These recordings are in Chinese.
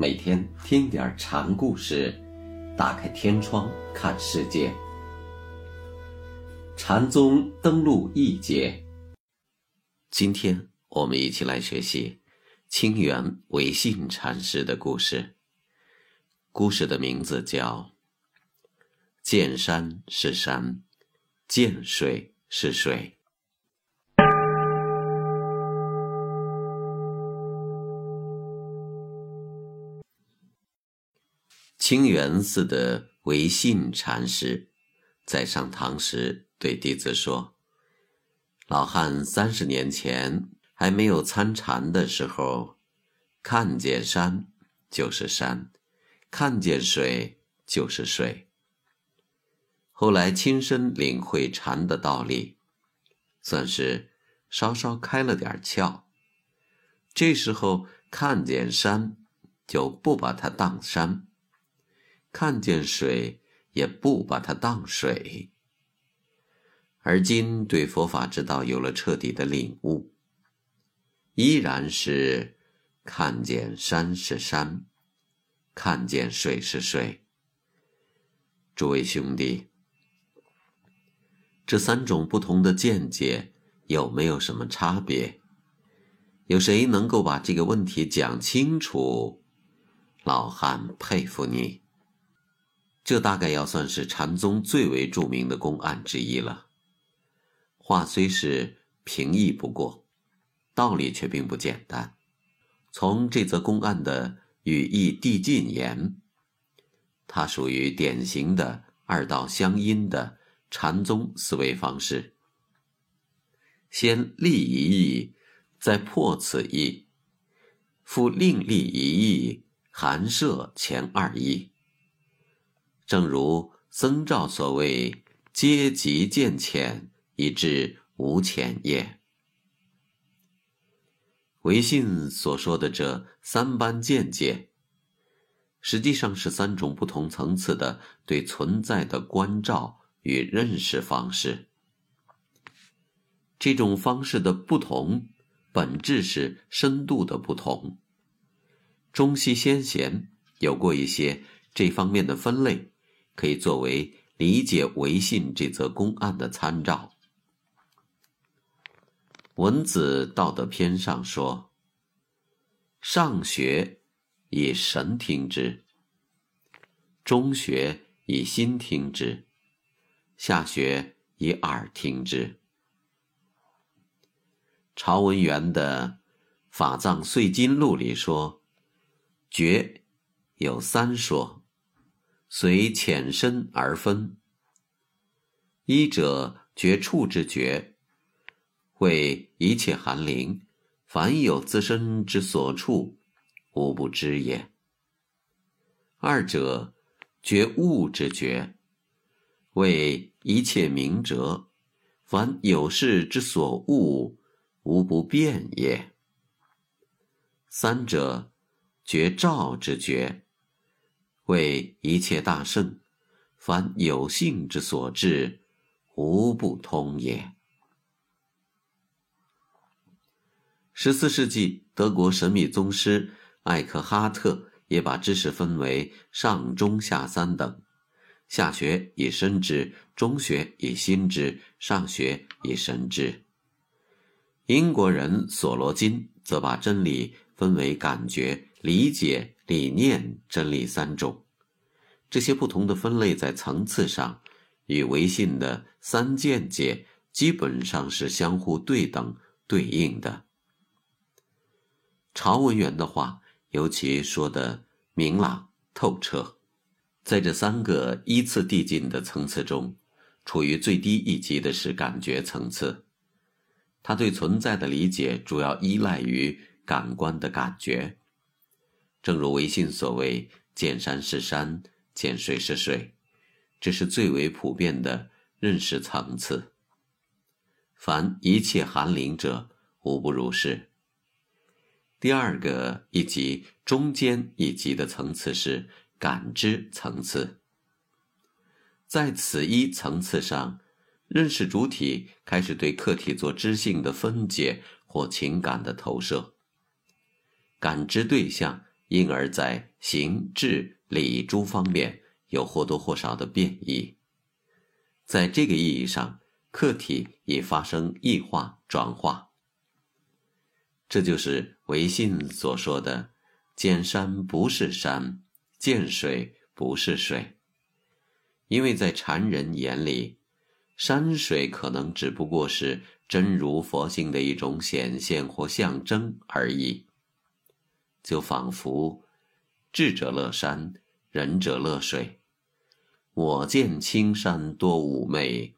每天听点禅故事，打开天窗看世界。禅宗登陆一节，今天我们一起来学习清源唯信禅师的故事。故事的名字叫“见山是山，见水是水”。清源寺的唯信禅师在上堂时对弟子说：“老汉三十年前还没有参禅的时候，看见山就是山，看见水就是水。后来亲身领会禅的道理，算是稍稍开了点窍。这时候看见山，就不把它当山。”看见水也不把它当水，而今对佛法之道有了彻底的领悟，依然是看见山是山，看见水是水。诸位兄弟，这三种不同的见解有没有什么差别？有谁能够把这个问题讲清楚？老汉佩服你。这大概要算是禅宗最为著名的公案之一了。话虽是平易不过，道理却并不简单。从这则公案的语义递进言，它属于典型的二道相因的禅宗思维方式：先立一义，再破此义，复另立一义，含摄前二义。正如僧肇所谓“阶极见浅，以致无浅也”。唯信所说的这三般见解，实际上是三种不同层次的对存在的关照与认识方式。这种方式的不同，本质是深度的不同。中西先贤有过一些这方面的分类。可以作为理解唯信这则公案的参照。文子道德篇上说：“上学以神听之，中学以心听之，下学以耳听之。”朝文元的《法藏碎金录》里说：“觉有三说。”随浅深而分。一者觉处之觉，为一切寒灵，凡有自身之所处，无不知也。二者觉物之觉，为一切明者，凡有事之所悟，无不变也。三者觉照之觉。为一切大圣，凡有性之所至，无不通也。十四世纪德国神秘宗师艾克哈特也把知识分为上、中、下三等，下学以身知，中学以心知，上学以神知。英国人索罗金则把真理分为感觉、理解。理念真理三种，这些不同的分类在层次上与唯信的三见解基本上是相互对等对应的。朝文元的话尤其说的明朗透彻，在这三个依次递进的层次中，处于最低一级的是感觉层次，他对存在的理解主要依赖于感官的感觉。正如唯信所谓“见山是山，见水是水”，这是最为普遍的认识层次。凡一切含灵者，无不如是。第二个一级中间一级的层次是感知层次，在此一层次上，认识主体开始对客体做知性的分解或情感的投射，感知对象。因而，在形、质、理诸方面有或多或少的变异。在这个意义上，客体已发生异化转化。这就是唯信所说的“见山不是山，见水不是水”。因为在禅人眼里，山水可能只不过是真如佛性的一种显现或象征而已。就仿佛智者乐山，仁者乐水。我见青山多妩媚，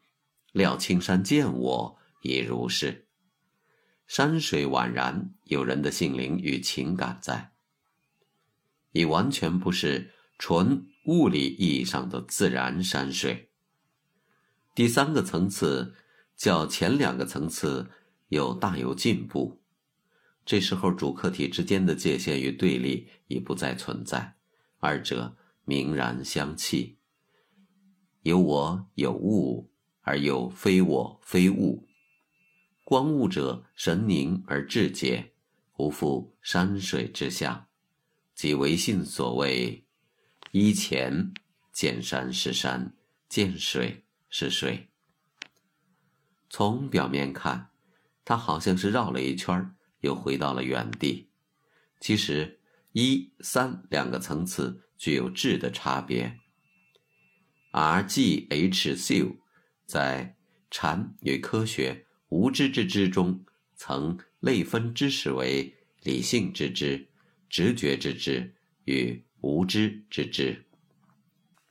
料青山见我亦如是。山水宛然有人的性灵与情感在，已完全不是纯物理意义上的自然山水。第三个层次较前两个层次有大有进步。这时候主客体之间的界限与对立已不再存在，二者明然相契。有我有物，而又非我非物。观物者神凝而至解，无复山水之象，即唯信所谓：依前见山是山，见水是水。从表面看，它好像是绕了一圈又回到了原地。其实一三两个层次具有质的差别。R G H C 在禅与科学。无知之知中，曾类分知识为理性之知、直觉之知与无知之知。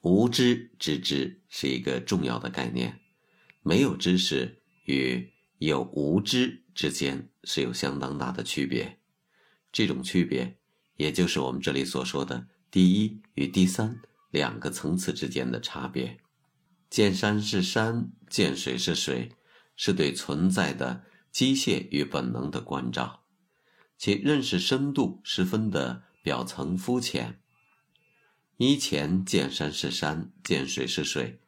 无知之知是一个重要的概念，没有知识与有无知之间是有相当大的区别。这种区别，也就是我们这里所说的第一与第三两个层次之间的差别。见山是山，见水是水。是对存在的机械与本能的关照，其认识深度十分的表层肤浅。依前见山是山，见水是水，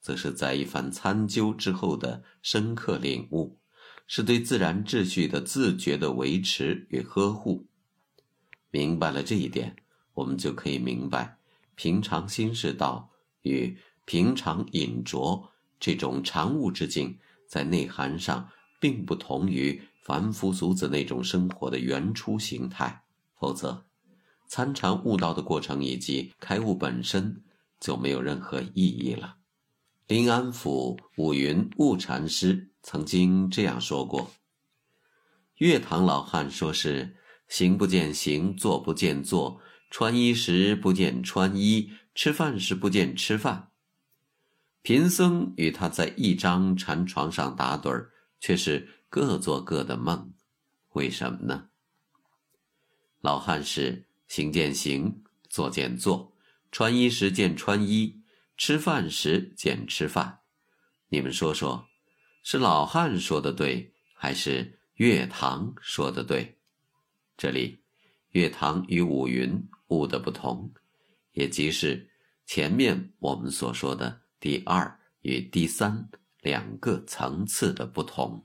则是在一番参究之后的深刻领悟，是对自然秩序的自觉的维持与呵护。明白了这一点，我们就可以明白平常心是道与平常隐着这种常悟之境。在内涵上，并不同于凡夫俗子那种生活的原初形态，否则，参禅悟道的过程以及开悟本身就没有任何意义了。临安府五云悟禅师曾经这样说过：“月堂老汉说是行不见行，坐不见坐，穿衣时不见穿衣，吃饭时不见吃饭。”贫僧与他在一张禅床上打盹儿，却是各做各的梦，为什么呢？老汉是行见行，坐见坐，穿衣时见穿衣，吃饭时见吃饭。你们说说，是老汉说的对，还是月堂说的对？这里，月堂与五云悟的不同，也即是前面我们所说的。第二与第三两个层次的不同。